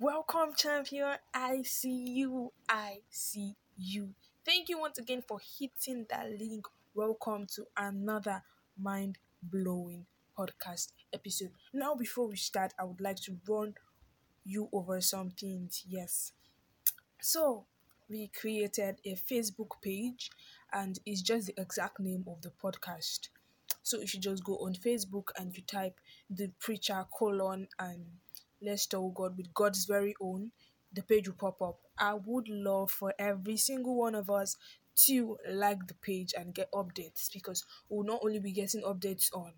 Welcome, champion. I see you. I see you. Thank you once again for hitting that link. Welcome to another mind blowing podcast episode. Now, before we start, I would like to run you over some things. Yes. So, we created a Facebook page, and it's just the exact name of the podcast. So, if you just go on Facebook and you type the preacher colon and let's tell God with God's very own, the page will pop up. I would love for every single one of us to like the page and get updates because we'll not only be getting updates on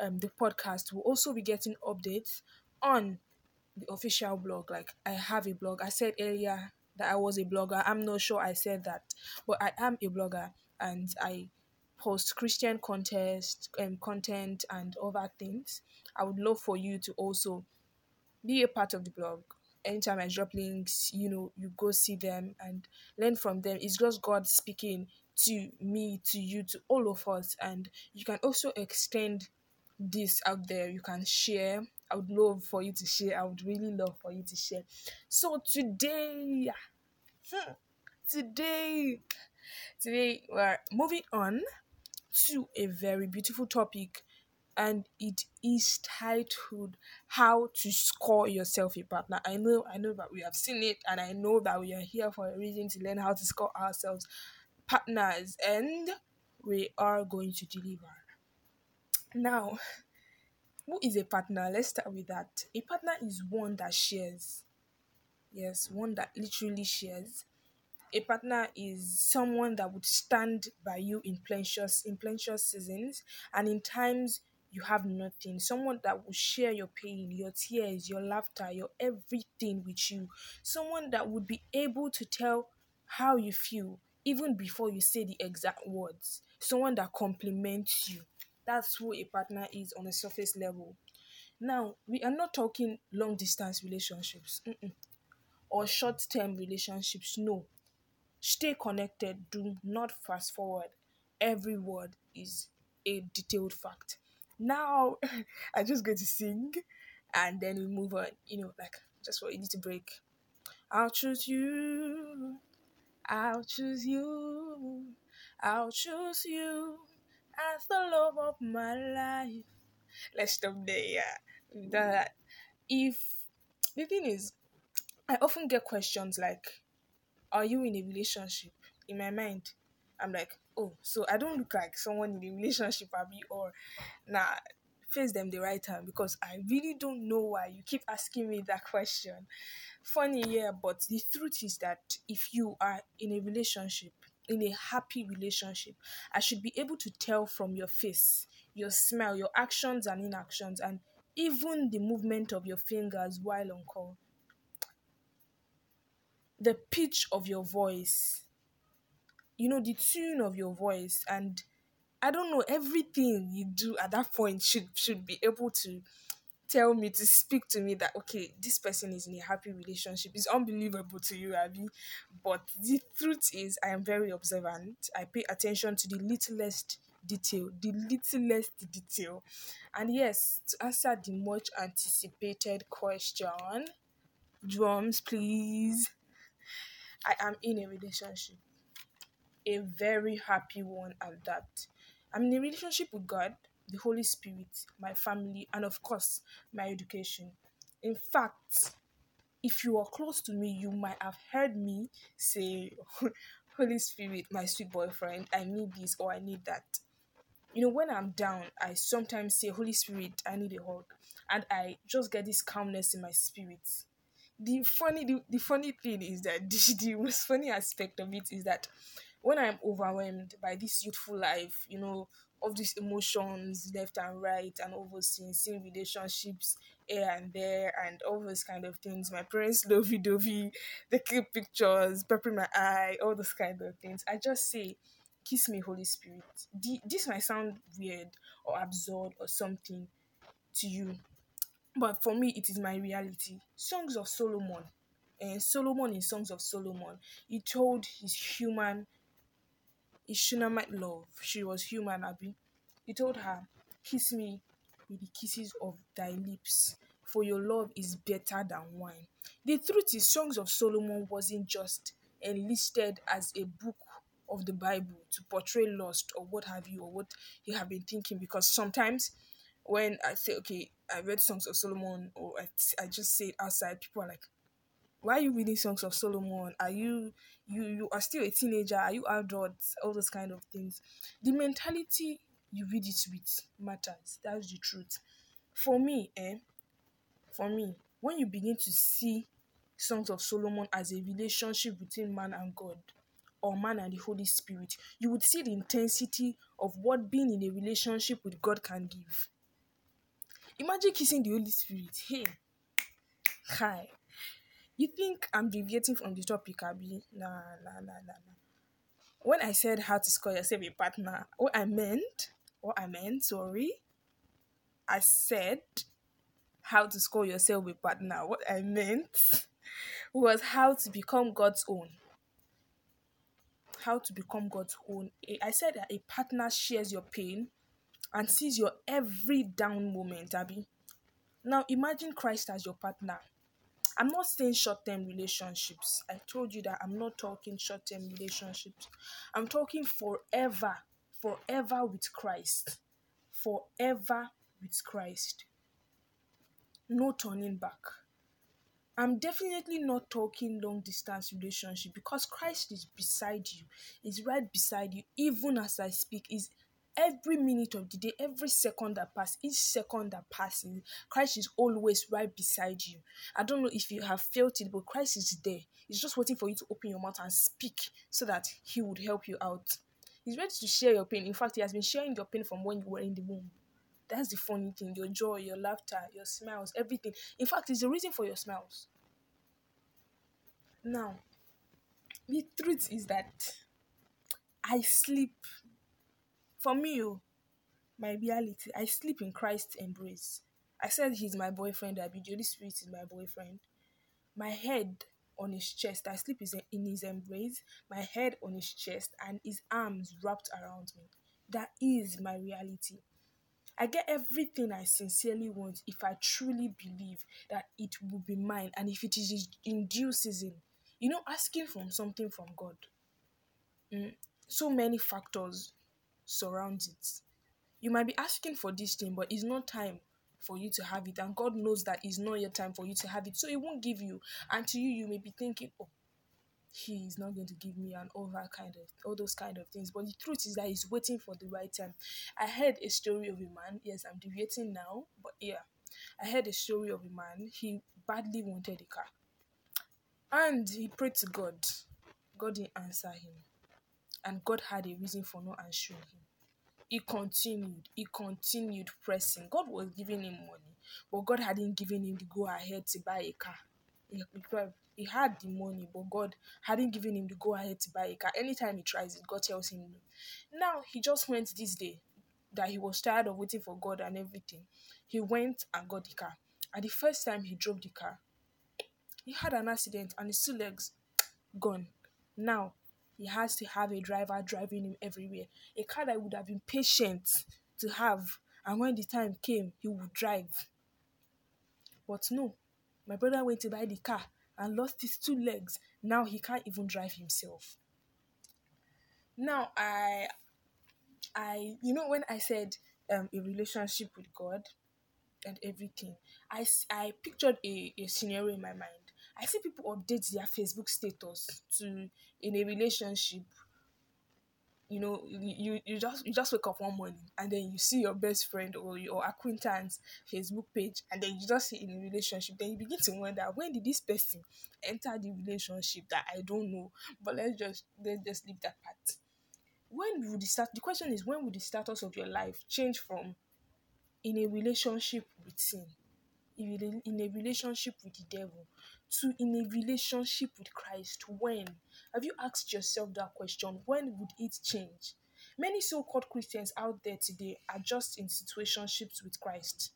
um, the podcast, we'll also be getting updates on the official blog. Like I have a blog. I said earlier that I was a blogger. I'm not sure I said that, but I am a blogger and I post Christian contest um, content and other things. I would love for you to also be a part of the blog. Anytime I drop links, you know, you go see them and learn from them. It's just God speaking to me, to you, to all of us. And you can also extend this out there. You can share. I would love for you to share. I would really love for you to share. So today, hmm, today, today we're moving on to a very beautiful topic and it is titled how to score yourself a partner. I know i know that we have seen it and i know that we are here for a reason to learn how to score ourselves partners and we are going to deliver. Now who is a partner? Let's start with that. A partner is one that shares. Yes one that literally shares. A partner is someone that would stand by you in plenteous in plenteous seasons and in times you have nothing. Someone that will share your pain, your tears, your laughter, your everything with you. Someone that would be able to tell how you feel even before you say the exact words. Someone that compliments you. That's who a partner is on a surface level. Now, we are not talking long distance relationships mm-mm. or short term relationships. No. Stay connected. Do not fast forward. Every word is a detailed fact now I'm just going to sing and then we move on, you know, like just for you need to break. I'll choose you. I'll choose you. I'll choose you as the love of my life. Let's stop there, yeah. That if the thing is, I often get questions like, Are you in a relationship? In my mind, I'm like, oh, so I don't look like someone in a relationship, Abby, or nah, face them the right time because I really don't know why you keep asking me that question. Funny, yeah, but the truth is that if you are in a relationship, in a happy relationship, I should be able to tell from your face, your smell, your actions and inactions, and even the movement of your fingers while on call. The pitch of your voice, you know the tune of your voice and i don't know everything you do at that point should should be able to tell me to speak to me that okay this person is in a happy relationship. It's unbelievable to you abby. But the truth is i am very observant. I pay attention to the littlest detail the littlest detail. And yes to answer the much anticipated question drums please. I am in a relationship a very happy one at that. I'm in a relationship with God, the Holy Spirit, my family, and of course, my education. In fact, if you are close to me, you might have heard me say, Holy Spirit, my sweet boyfriend, I need this or I need that. You know, when I'm down, I sometimes say, Holy Spirit, I need a hug. And I just get this calmness in my spirit. The funny the, the funny thing is that the, the most funny aspect of it is that when I'm overwhelmed by this youthful life, you know, of these emotions left and right and things, seeing relationships here and there and all those kind of things. My parents lovey dovey, they keep pictures, peppering my eye, all those kind of things. I just say, Kiss me, Holy Spirit. This might sound weird or absurd or something to you, but for me, it is my reality. Songs of Solomon. And Solomon in Songs of Solomon, he told his human his Shunammite love. She was human, Abby. He told her, Kiss me with the kisses of thy lips, for your love is better than wine. The truth is, Songs of Solomon wasn't just enlisted as a book of the Bible to portray lust or what have you, or what you have been thinking. Because sometimes when I say, okay, I read Songs of Solomon, or I, I just say it outside, people are like, why are you reading Songs of Solomon? Are you you you are still a teenager? Are you adult? All those kind of things. The mentality you read it with matters. That's the truth. For me, eh, for me, when you begin to see Songs of Solomon as a relationship between man and God or man and the Holy Spirit, you would see the intensity of what being in a relationship with God can give. Imagine kissing the Holy Spirit. Hey, hi. You think I'm deviating from the topic, Abby? Nah, nah, nah, nah, nah. When I said how to score yourself a partner, what I meant, what I meant, sorry, I said how to score yourself a partner. What I meant was how to become God's own. How to become God's own. I said that a partner shares your pain and sees your every down moment, Abby. Now imagine Christ as your partner. I'm not saying short term relationships. I told you that I'm not talking short term relationships. I'm talking forever, forever with Christ. Forever with Christ. No turning back. I'm definitely not talking long distance relationship because Christ is beside you, is right beside you, even as I speak, is every minute of the day, every second that passes, each second that passes, Christ is always right beside you. I don't know if you have felt it, but Christ is there. He's just waiting for you to open your mouth and speak so that He would help you out. He's ready to share your pain. In fact, He has been sharing your pain from when you were in the womb. That's the funny thing your joy, your laughter, your smiles, everything. In fact, it's the reason for your smiles. Now, the truth is that I sleep. For me, oh, my reality, I sleep in Christ's embrace. I said he's my boyfriend, I be the Holy Spirit is my boyfriend. My head on his chest, I sleep in his embrace, my head on his chest, and his arms wrapped around me. That is my reality. I get everything I sincerely want if I truly believe that it will be mine and if it is in due season. You know, asking from something from God. Mm, so many factors surround it. You might be asking for this thing, but it's not time for you to have it, and God knows that it's not your time for you to have it, so He won't give you. And to you, you may be thinking, "Oh, he is not going to give me an over kind of all those kind of things. But the truth is that he's waiting for the right time. I heard a story of a man. Yes, I'm deviating now, but yeah, I heard a story of a man. He badly wanted a car, and he prayed to God. God didn't answer him, and God had a reason for not answering him. He continued. He continued pressing. God was giving him money, but God hadn't given him the go ahead to buy a car. He, had the money, but God hadn't given him the go ahead to buy a car. Anytime he tries it, God tells him no. Now he just went this day that he was tired of waiting for God and everything. He went and got the car. And the first time he drove the car, he had an accident and his two legs gone. Now he has to have a driver driving him everywhere. A car that would have been patient to have, and when the time came, he would drive. But no, my brother went to buy the car and lost his two legs. Now he can't even drive himself. Now I I you know when I said um, a relationship with God and everything, I, I pictured a, a scenario in my mind. I see people update their Facebook status to in a relationship. You know you, you just you just wake up one morning and then you see your best friend or your acquaintance facebook page and then you just see in a relationship. Then you begin to wonder when did this person enter the relationship that i don't know? But let's just let's just leave that part. When would the start the question is when would the status of your life change from in a relationship with sin in a relationship with the devil to in a relationship with Christ? When? Have you asked yourself that question? When would it change? Many so called Christians out there today are just in situationships with Christ.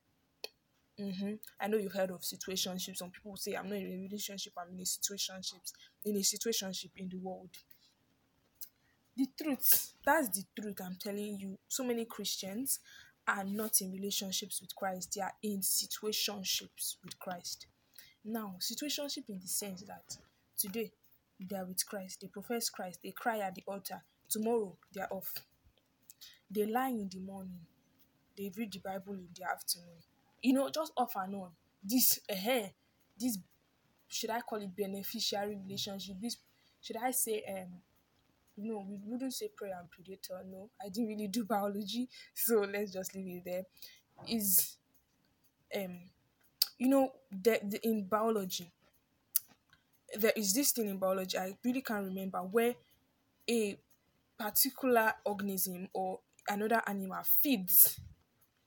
Mm-hmm. I know you've heard of situationships. Some people say, I'm not in a relationship, I'm in a situationships, in a situationship in the world. The truth, that's the truth I'm telling you. So many Christians are not in relationships with Christ, they are in situationships with Christ. Now, situationship in the sense that today they are with Christ, they profess Christ, they cry at the altar, tomorrow they are off. They lie in the morning, they read the Bible in the afternoon. You know, just off and on. This, uh, this, should I call it beneficiary relationship? This, should I say, um, no, we wouldn't say prey and predator. No, I didn't really do biology, so let's just leave it there. Is um, you know, the, the, in biology, there is this thing in biology I really can't remember where a particular organism or another animal feeds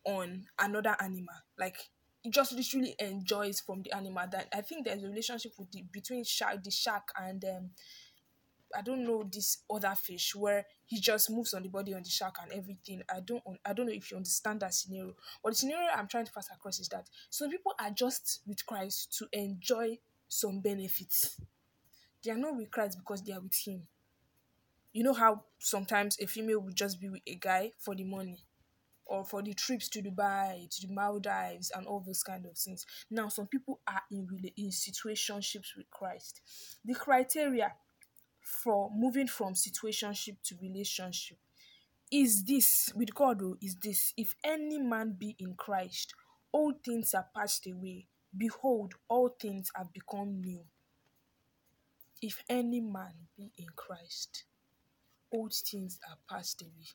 on another animal, like it just literally enjoys from the animal. That I think there's a relationship with the, between shark, the shark, and um, I don't know this other fish where he just moves on the body on the shark and everything. I don't I don't know if you understand that scenario. But the scenario I'm trying to pass across is that some people are just with Christ to enjoy some benefits. They are not with Christ because they are with him. You know how sometimes a female would just be with a guy for the money or for the trips to Dubai, to the Maldives, and all those kind of things. Now, some people are in really in situationships with Christ. The criteria for moving from situationship to relationship is this with God oh, is this if any man be in Christ, all things are passed away. Behold, all things have become new. If any man be in Christ, old things are passed away.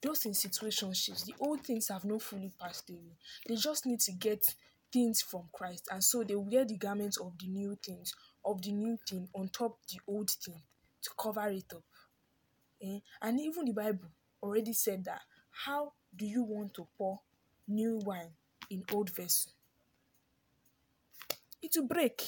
Those in situationships, the old things have not fully passed away. They just need to get things from Christ, and so they wear the garments of the new things, of the new thing on top the old thing to cover it up. Eh? And even the Bible already said that. How do you want to pour new wine in old vessel? It will break.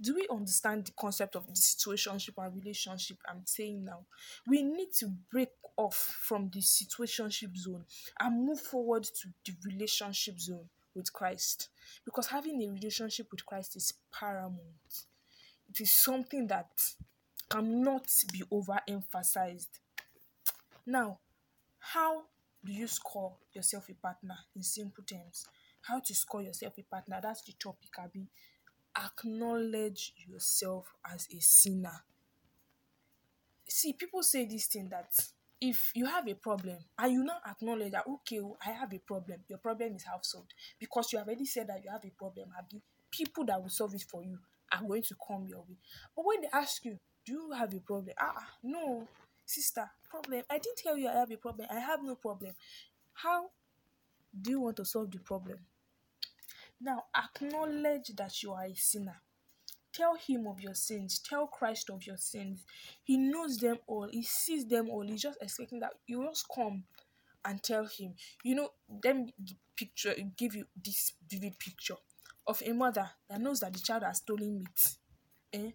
Do we understand the concept of the situationship and relationship I'm saying now? We need to break off from the situationship zone and move forward to the relationship zone with Christ. Because having a relationship with Christ is paramount. It is something that cannot be overemphasized. Now, how do you score yourself a partner in simple terms? How to score yourself a partner? That's the topic, Abby. Acknowledge yourself as a sinner. See, people say this thing that if you have a problem and you now acknowledge that okay, oh, I have a problem, your problem is half solved because you have already said that you have a problem. Abby, people that will solve it for you are going to come your way. But when they ask you, do you have a problem? Ah, no, sister, problem. I didn't tell you I have a problem. I have no problem. How do you want to solve the problem? Now, acknowledge that you are a sinner. Tell him of your sins. Tell Christ of your sins. He knows them all. He sees them all. He's just expecting that you just come and tell him. You know, then picture give you this vivid picture of a mother that knows that the child has stolen meat. Eh?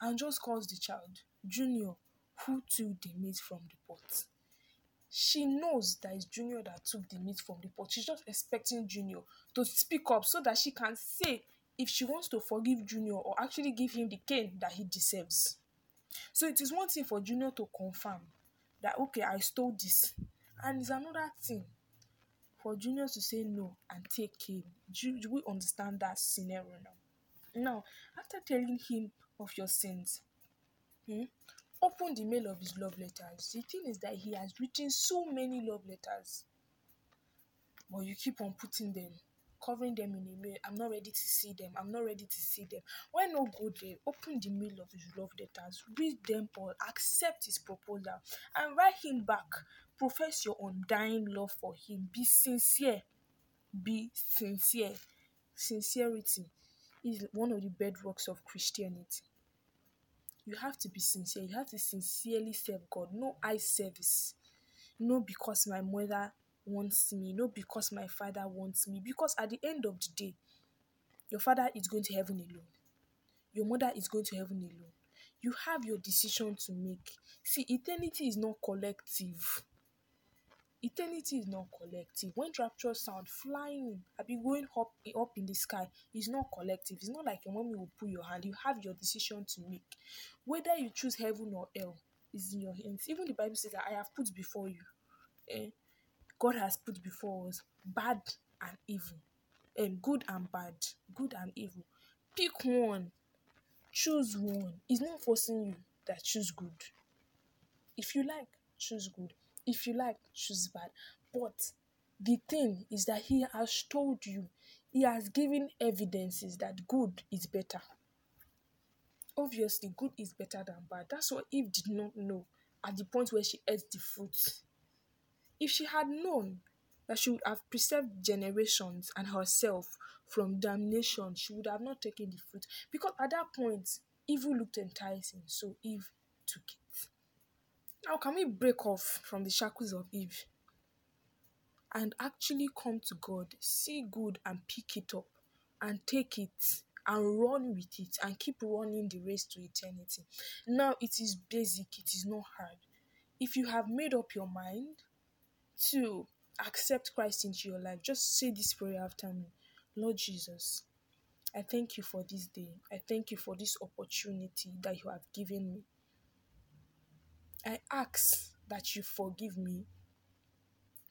And just calls the child Junior, who took the meat from the pot. She knows that it's Junior that took the meat from the pot. She's just expecting Junior to speak up so that she can say if she wants to forgive Junior or actually give him the cane that he deserves. So it is one thing for Junior to confirm that okay, I stole this, and it's another thing for Junior to say no and take him. Do, do we understand that scenario now? Now, after telling him of your sins. Hmm? Open the mail of his love letters. The thing is that he has written so many love letters, but you keep on putting them, covering them in a mail. I'm not ready to see them. I'm not ready to see them. Why not go there? Open the mail of his love letters, read them all, accept his proposal, and write him back. Profess your undying love for him. Be sincere. Be sincere. Sincerity is one of the bedrocks of Christianity you have to be sincere. You have to sincerely serve God. No eye service. No because my mother wants me. No because my father wants me. Because at the end of the day, your father is going to heaven alone. Your mother is going to heaven alone. You have your decision to make. See, eternity is not collective. Eternity is not collective. When rapture sound flying, I be going up up in the sky. It's not collective. It's not like your mommy will pull your hand. You have your decision to make. Whether you choose heaven or hell is in your hands. Even the Bible says that I have put before you. Eh? God has put before us bad and evil, and good and bad, good and evil. Pick one, choose one. It's not forcing you that choose good. If you like, choose good. If you like, choose bad. But the thing is that He has told you, He has given evidences that good is better. Obviously, good is better than bad. That's what Eve did not know at the point where she ate the fruit. If she had known that she would have preserved generations and herself from damnation, she would have not taken the fruit. Because at that point, evil looked enticing, so Eve took it. Now, can we break off from the shackles of Eve and actually come to God, see good and pick it up and take it and run with it and keep running the race to eternity? Now, it is basic, it is not hard. If you have made up your mind to accept Christ into your life, just say this prayer after me Lord Jesus, I thank you for this day. I thank you for this opportunity that you have given me. I ask that you forgive me.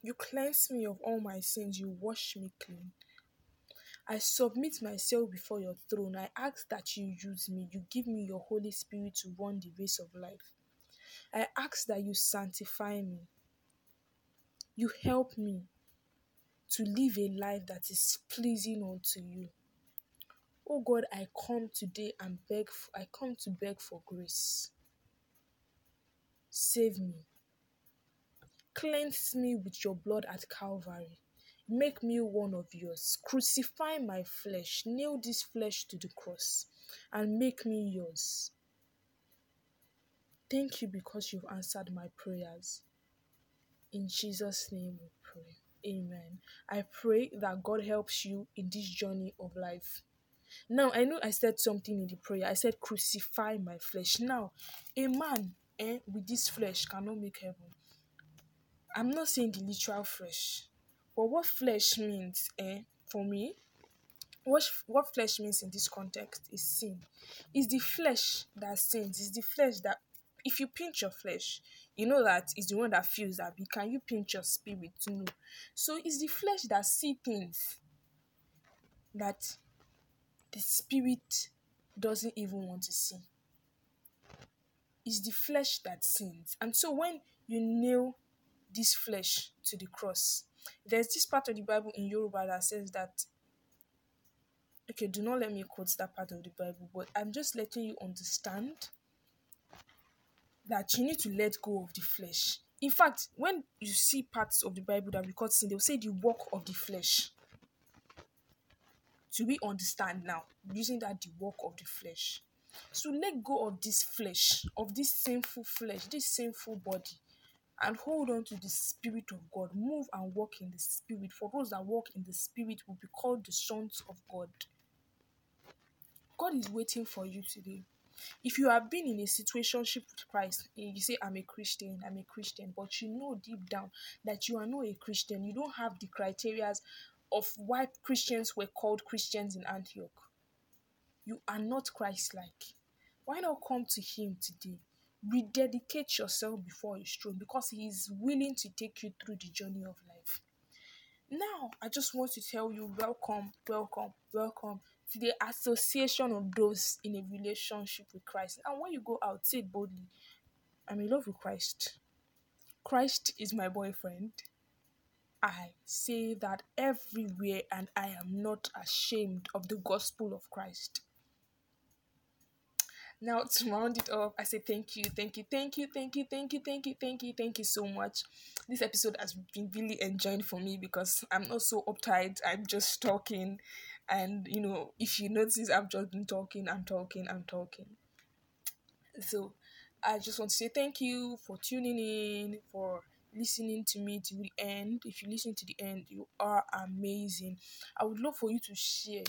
You cleanse me of all my sins. You wash me clean. I submit myself before your throne. I ask that you use me. You give me your Holy Spirit to run the race of life. I ask that you sanctify me. You help me to live a life that is pleasing unto you. Oh God, I come today and beg, for, I come to beg for grace. Save me. Cleanse me with your blood at Calvary. Make me one of yours. Crucify my flesh. Nail this flesh to the cross and make me yours. Thank you because you've answered my prayers. In Jesus' name we pray. Amen. I pray that God helps you in this journey of life. Now, I know I said something in the prayer. I said, Crucify my flesh. Now, a man eh, with this flesh cannot make heaven. I'm not saying the literal flesh, but what flesh means eh, for me, what, what flesh means in this context is sin. It's the flesh that sins. It's the flesh that, if you pinch your flesh, you know that it's the one that feels that. Can you pinch your spirit know? So it's the flesh that see things that the spirit doesn't even want to see. It's the flesh that sins. And so when you nail this flesh to the cross, there's this part of the Bible in Yoruba that says that. Okay, do not let me quote that part of the Bible, but I'm just letting you understand that you need to let go of the flesh. In fact, when you see parts of the Bible that record sin, they'll say the work of the flesh. Do we understand now? Using that the work of the flesh. So let go of this flesh, of this sinful flesh, this sinful body, and hold on to the Spirit of God. Move and walk in the Spirit. For those that walk in the Spirit will be called the sons of God. God is waiting for you today. If you have been in a situationship with Christ, eh, you say, I'm a Christian, I'm a Christian, but you know deep down that you are not a Christian. You don't have the criteria of why Christians were called Christians in Antioch. You are not Christ like. Why not come to Him today? Rededicate yourself before His throne because He is willing to take you through the journey of life. Now, I just want to tell you welcome, welcome, welcome to the association of those in a relationship with Christ. And when you go out, say it boldly I'm in love with Christ. Christ is my boyfriend. I say that everywhere, and I am not ashamed of the gospel of Christ. Now, to round it off, I say thank you, thank you, thank you, thank you, thank you, thank you, thank you, thank you so much. This episode has been really enjoying for me because I'm not so uptight. I'm just talking, and you know, if you notice, I've just been talking, I'm talking, I'm talking. So, I just want to say thank you for tuning in, for listening to me to the end. If you listen to the end, you are amazing. I would love for you to share,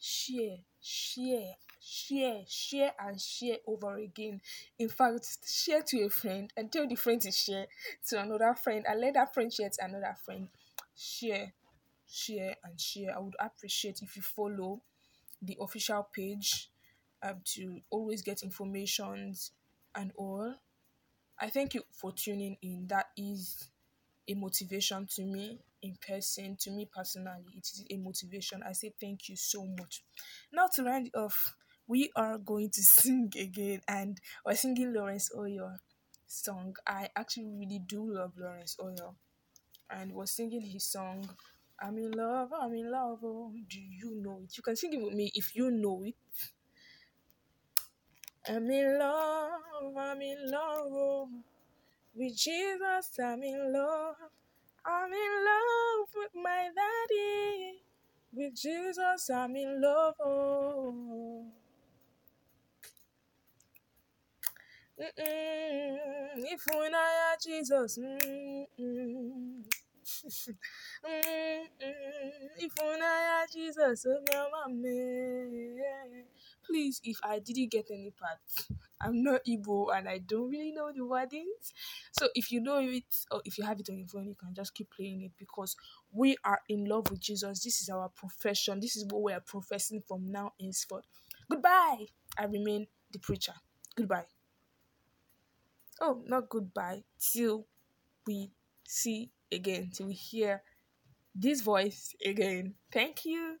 share, share, share, share, and share over again. In fact, share to a friend and tell the friend to share to another friend and let that friend share to another friend. Share, share, and share. I would appreciate if you follow the official page um, to always get informations and all. I thank you for tuning in. That is a motivation to me in person, to me personally. It is a motivation. I say thank you so much. Now to round off, we are going to sing again and we're singing Lawrence Oyor song. I actually really do love Lawrence Oyor and was singing his song I'm in love, I'm in love. Oh, do you know it? You can sing it with me if you know it. I'm in love, I'm in love. Oh. With Jesus, I'm in love. I'm in love with my daddy. With Jesus, I'm in love. Oh. Mm-mm. If when I are Jesus, mm-mm. if I had Jesus, oh, please, if I didn't get any part, I'm not Igbo and I don't really know the wordings. So if you know it or if you have it on your phone, you can just keep playing it because we are in love with Jesus. This is our profession. This is what we are professing from now henceforth. Goodbye. I remain the preacher. Goodbye. Oh, not goodbye. Till we see again, till we hear this voice again. Thank you.